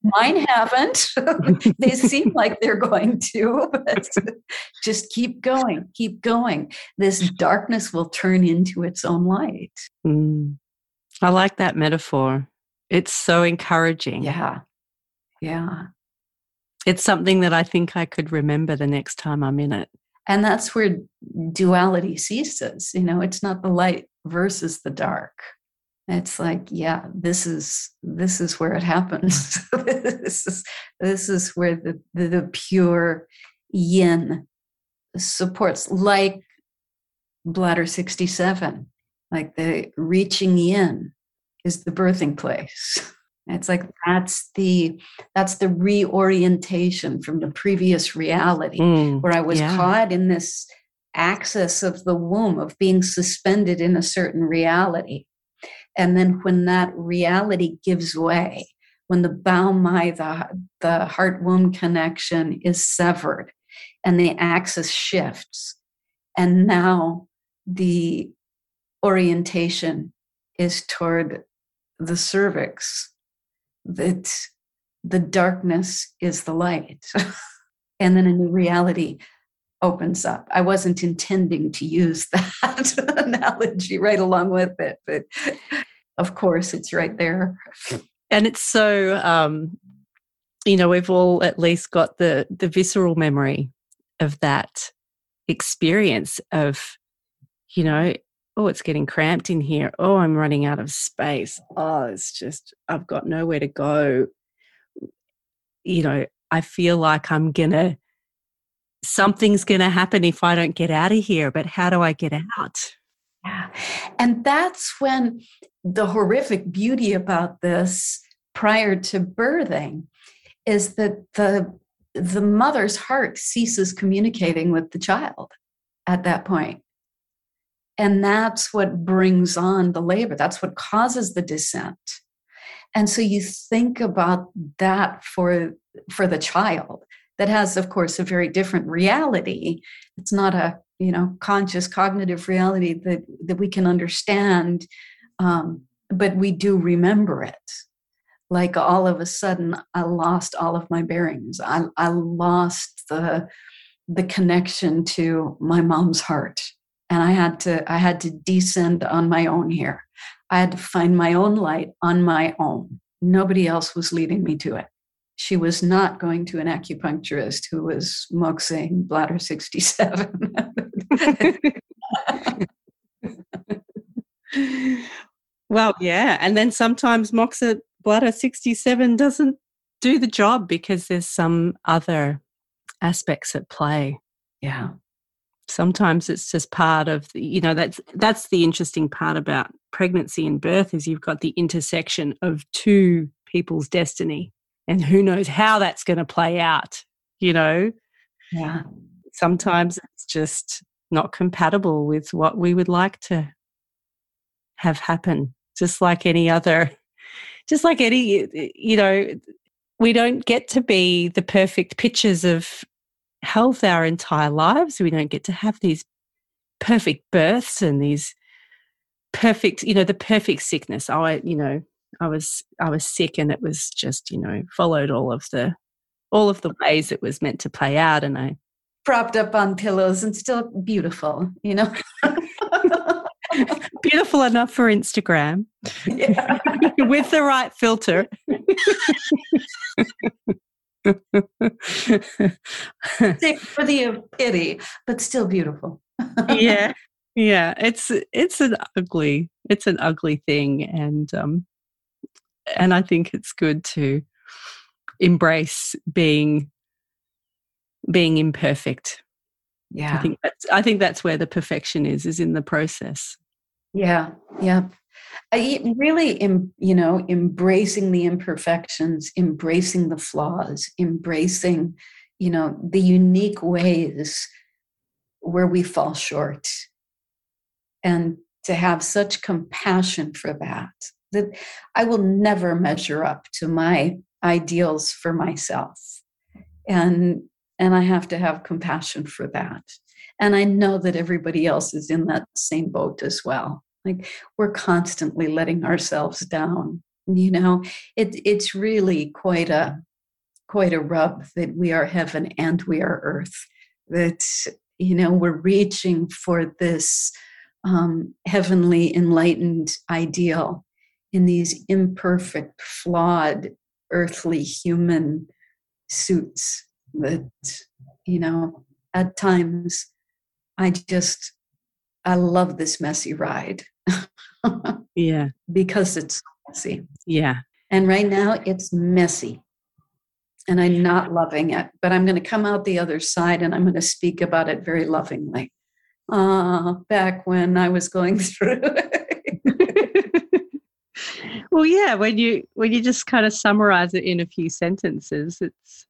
Mine haven't. they seem like they're going to, but just keep going, keep going. This darkness will turn into its own light. Mm. I like that metaphor. It's so encouraging. Yeah. Yeah. It's something that I think I could remember the next time I'm in it. And that's where duality ceases. You know, it's not the light versus the dark. It's like, yeah, this is this is where it happens. this is this is where the, the, the pure yin supports, like bladder 67, like the reaching yin is the birthing place. It's like that's the that's the reorientation from the previous reality mm, where I was yeah. caught in this axis of the womb of being suspended in a certain reality. And then when that reality gives way, when the Baomai, the, the heart womb connection is severed and the axis shifts, and now the orientation is toward the cervix, that the darkness is the light. and then a new reality opens up. I wasn't intending to use that analogy right along with it, but of course it's right there. And it's so um, you know, we've all at least got the the visceral memory of that experience of, you know, oh, it's getting cramped in here. Oh, I'm running out of space. Oh, it's just I've got nowhere to go. You know, I feel like I'm gonna something's going to happen if I don't get out of here, but how do I get out? Yeah. And that's when the horrific beauty about this prior to birthing is that the the mother's heart ceases communicating with the child at that point. And that's what brings on the labor. That's what causes the descent. And so you think about that for for the child that has, of course, a very different reality. It's not a you know conscious cognitive reality that that we can understand, um, but we do remember it. Like all of a sudden, I lost all of my bearings. I, I lost the the connection to my mom's heart, and I had to I had to descend on my own here. I had to find my own light on my own. Nobody else was leading me to it she was not going to an acupuncturist who was moxing bladder 67. well, yeah. And then sometimes moxa bladder 67 doesn't do the job because there's some other aspects at play. Yeah. Sometimes it's just part of the, you know, that's that's the interesting part about pregnancy and birth is you've got the intersection of two people's destiny and who knows how that's going to play out you know? Yeah. Sometimes it's just not compatible with what we would like to have happen just like any other just like any you know we don't get to be the perfect pictures of health our entire lives. We don't get to have these perfect births and these perfect you know the perfect sickness. Oh I, you know I was I was sick and it was just you know followed all of the all of the ways it was meant to play out and I propped up on pillows and still beautiful you know? Beautiful enough for Instagram. Yeah. with the right filter worthy of pity but still beautiful yeah yeah it's it's an ugly it's an ugly thing and um and I think it's good to embrace being being imperfect. Yeah. I think that's I think that's where the perfection is, is in the process. Yeah. Yeah. I really, you know, embracing the imperfections, embracing the flaws, embracing, you know, the unique ways where we fall short, and to have such compassion for that that I will never measure up to my ideals for myself. And and I have to have compassion for that. And I know that everybody else is in that same boat as well. Like we're constantly letting ourselves down. You know, it, it's really quite a quite a rub that we are heaven and we are earth. That you know we're reaching for this um, heavenly enlightened ideal, in these imperfect, flawed, earthly human suits that, you know, at times I just, I love this messy ride. yeah. Because it's messy. Yeah. And right now it's messy. And I'm not loving it, but I'm going to come out the other side and I'm going to speak about it very lovingly. Ah, uh, back when I was going through well yeah when you when you just kind of summarize it in a few sentences it's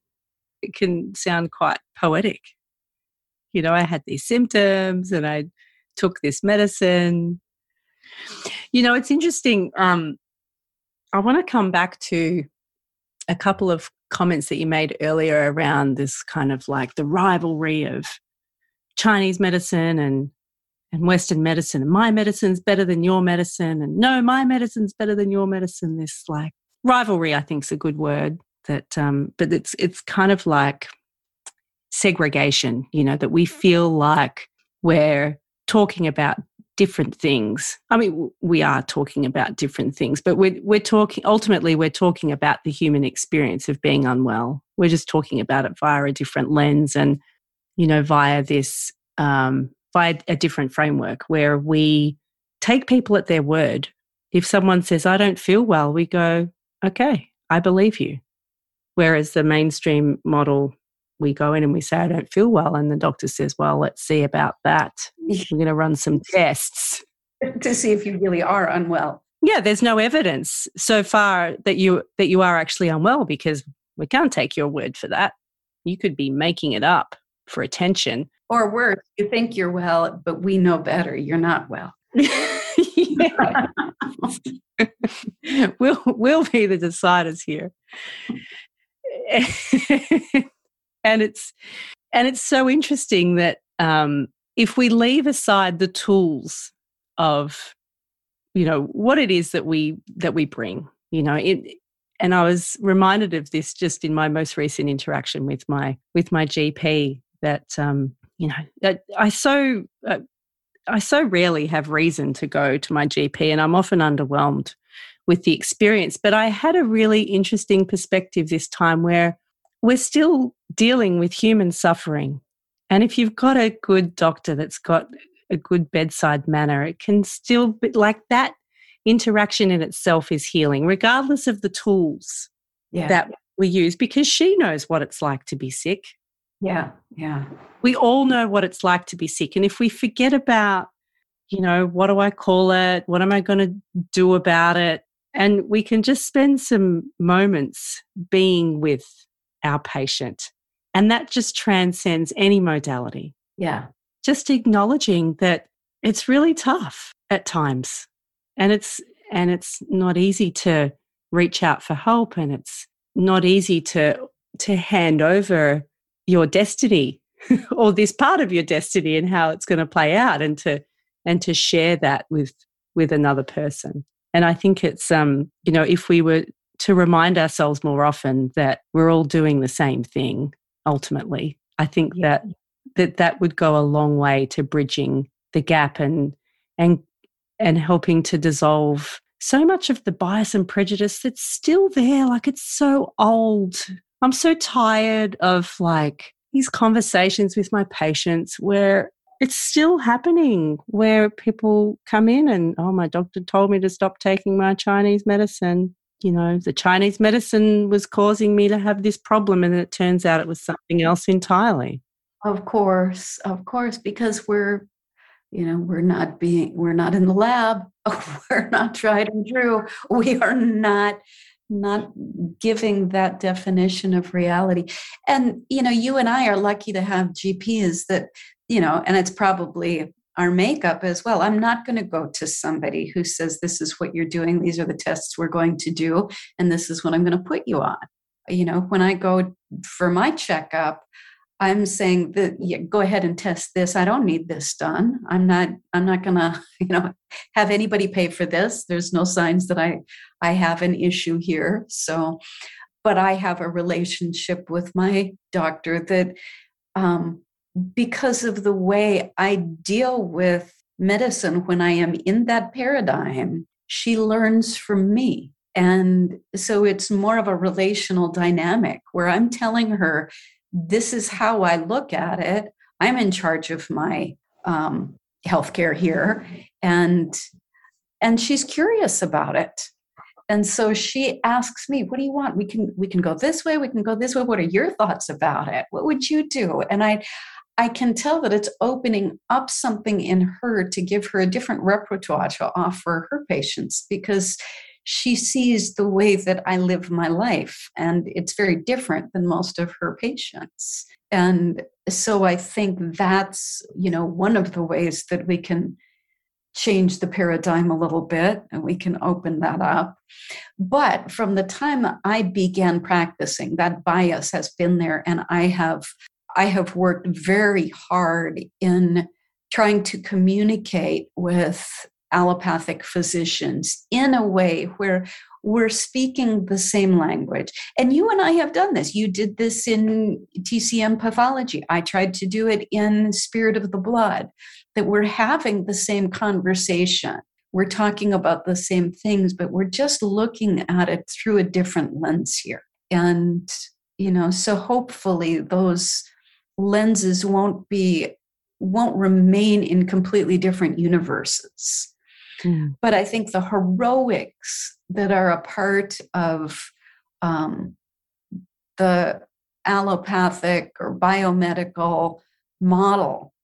it can sound quite poetic you know i had these symptoms and i took this medicine You know, it's interesting. Um, I want to come back to a couple of comments that you made earlier around this kind of like the rivalry of Chinese medicine and and Western medicine, and my medicine's better than your medicine, and no, my medicine's better than your medicine. This like rivalry, I think, is a good word. That, um, but it's it's kind of like segregation. You know, that we feel like we're talking about different things. I mean, we are talking about different things, but we're we're talking ultimately we're talking about the human experience of being unwell. We're just talking about it via a different lens and you know via this um, by a different framework where we take people at their word. If someone says, I don't feel well, we go, okay, I believe you. Whereas the mainstream model, we go in and we say, I don't feel well. And the doctor says, well, let's see about that. We're going to run some tests to see if you really are unwell. Yeah, there's no evidence so far that you that you are actually unwell because we can't take your word for that. You could be making it up for attention. Or worse, you think you're well, but we know better. You're not well. we'll we'll be the deciders here. And it's and it's so interesting that um, if we leave aside the tools of you know what it is that we that we bring you know it and i was reminded of this just in my most recent interaction with my with my gp that um, you know that I so uh, I so rarely have reason to go to my GP, and I'm often underwhelmed with the experience. But I had a really interesting perspective this time where we're still dealing with human suffering. And if you've got a good doctor that's got a good bedside manner, it can still be like that interaction in itself is healing, regardless of the tools yeah. that we use, because she knows what it's like to be sick. Yeah, yeah. We all know what it's like to be sick. And if we forget about, you know, what do I call it? What am I going to do about it? And we can just spend some moments being with our patient. And that just transcends any modality. Yeah. Just acknowledging that it's really tough at times. And it's and it's not easy to reach out for help and it's not easy to to hand over your destiny or this part of your destiny and how it's going to play out and to and to share that with with another person and i think it's um you know if we were to remind ourselves more often that we're all doing the same thing ultimately i think yeah. that that that would go a long way to bridging the gap and and and helping to dissolve so much of the bias and prejudice that's still there like it's so old I'm so tired of like these conversations with my patients where it's still happening, where people come in and, oh, my doctor told me to stop taking my Chinese medicine. You know, the Chinese medicine was causing me to have this problem, and it turns out it was something else entirely. Of course, of course, because we're you know we're not being we're not in the lab we're not tried and true we are not not giving that definition of reality and you know you and i are lucky to have gps that you know and it's probably our makeup as well i'm not going to go to somebody who says this is what you're doing these are the tests we're going to do and this is what i'm going to put you on you know when i go for my checkup I'm saying that yeah, go ahead and test this. I don't need this done. I'm not. I'm not gonna, you know, have anybody pay for this. There's no signs that I, I have an issue here. So, but I have a relationship with my doctor that, um, because of the way I deal with medicine when I am in that paradigm, she learns from me. And so it's more of a relational dynamic where I'm telling her this is how I look at it. I'm in charge of my um, healthcare here, and and she's curious about it. And so she asks me, "What do you want? We can we can go this way. We can go this way. What are your thoughts about it? What would you do?" And I I can tell that it's opening up something in her to give her a different repertoire to offer her patients because she sees the way that I live my life, and it's very different than most of her patients. And so I think that's, you know, one of the ways that we can change the paradigm a little bit and we can open that up. But from the time I began practicing, that bias has been there and I have I have worked very hard in trying to communicate with allopathic physicians in a way where we're speaking the same language. And you and I have done this. You did this in TCM pathology. I tried to do it in Spirit of the Blood, that we're having the same conversation. We're talking about the same things, but we're just looking at it through a different lens here. And, you know, so hopefully those lenses won't be won't remain in completely different universes. Mm. But I think the heroics that are a part of um, the allopathic or biomedical model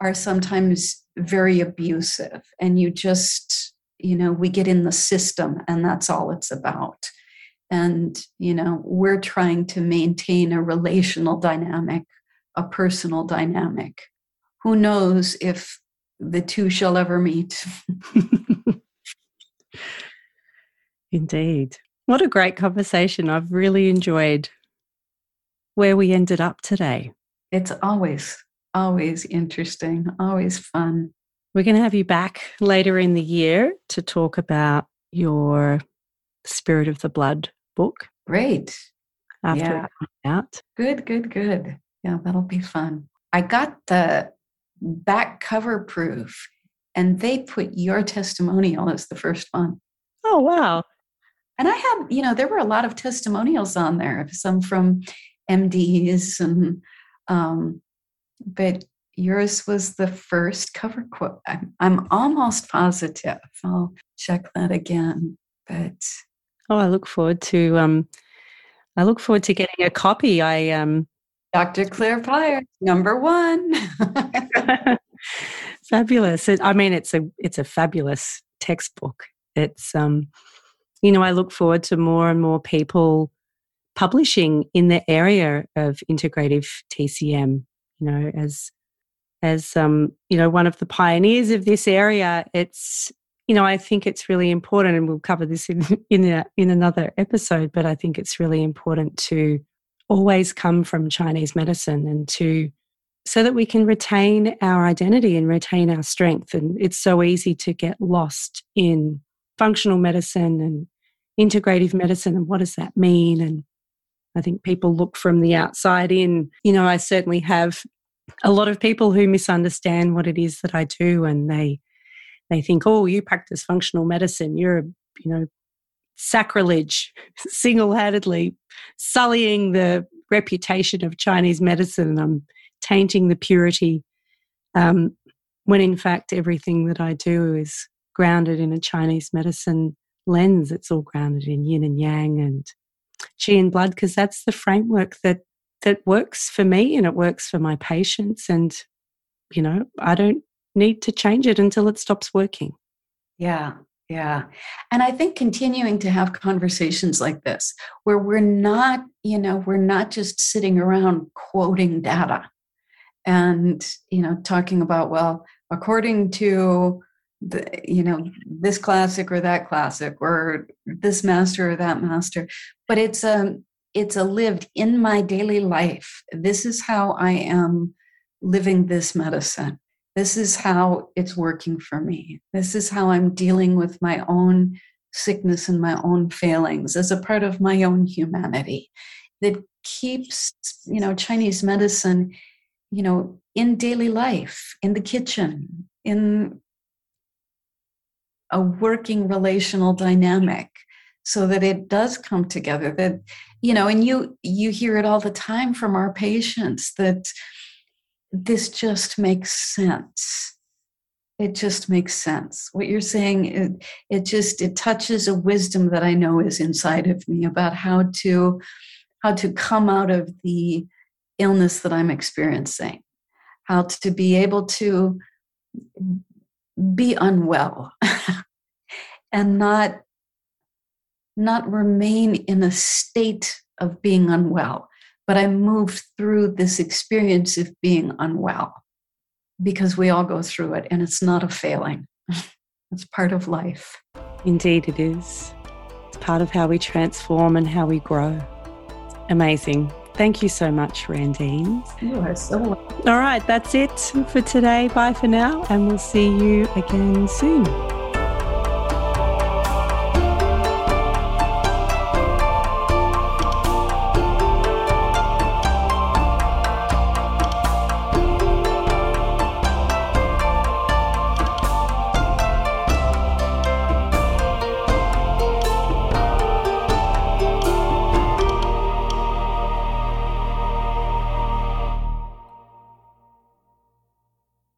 are sometimes very abusive. And you just, you know, we get in the system and that's all it's about. And, you know, we're trying to maintain a relational dynamic, a personal dynamic. Who knows if the two shall ever meet. Indeed. What a great conversation. I've really enjoyed where we ended up today. It's always, always interesting, always fun. We're going to have you back later in the year to talk about your Spirit of the Blood book. Great. After yeah. it comes out. Good, good, good. Yeah, that'll be fun. I got the back cover proof and they put your testimonial as the first one. Oh, wow. And I had, you know, there were a lot of testimonials on there, some from MDs and, um, but yours was the first cover quote. I'm, I'm almost positive. I'll check that again. But oh, I look forward to um, I look forward to getting a copy. I um, Dr. Claire Pyers, number one. fabulous. I mean, it's a it's a fabulous textbook. It's um, you know, I look forward to more and more people publishing in the area of integrative TCM. You know, as as um, you know, one of the pioneers of this area, it's you know, I think it's really important, and we'll cover this in in a, in another episode. But I think it's really important to always come from Chinese medicine and to so that we can retain our identity and retain our strength. And it's so easy to get lost in functional medicine and integrative medicine and what does that mean? And I think people look from the outside in. You know, I certainly have a lot of people who misunderstand what it is that I do and they they think, oh, you practice functional medicine, you're a you know sacrilege, single handedly sullying the reputation of Chinese medicine. I'm tainting the purity, um, when in fact, everything that I do is grounded in a Chinese medicine lens. It's all grounded in yin and yang and qi and blood, because that's the framework that that works for me and it works for my patients. And, you know, I don't need to change it until it stops working. Yeah, yeah. And I think continuing to have conversations like this, where we're not, you know, we're not just sitting around quoting data and, you know, talking about, well, according to the, you know, this classic or that classic or this master or that master, but it's a, it's a lived in my daily life. This is how I am living this medicine this is how it's working for me. This is how I'm dealing with my own sickness and my own failings as a part of my own humanity that keeps, you know, Chinese medicine, you know, in daily life, in the kitchen, in a working relational dynamic so that it does come together that you know and you you hear it all the time from our patients that this just makes sense. It just makes sense. What you're saying it, it just it touches a wisdom that i know is inside of me about how to how to come out of the illness that i'm experiencing how to be able to be unwell and not not remain in a state of being unwell but I moved through this experience of being unwell because we all go through it and it's not a failing. It's part of life. Indeed, it is. It's part of how we transform and how we grow. Amazing. Thank you so much, Randine. You are so welcome. All right, that's it for today. Bye for now, and we'll see you again soon.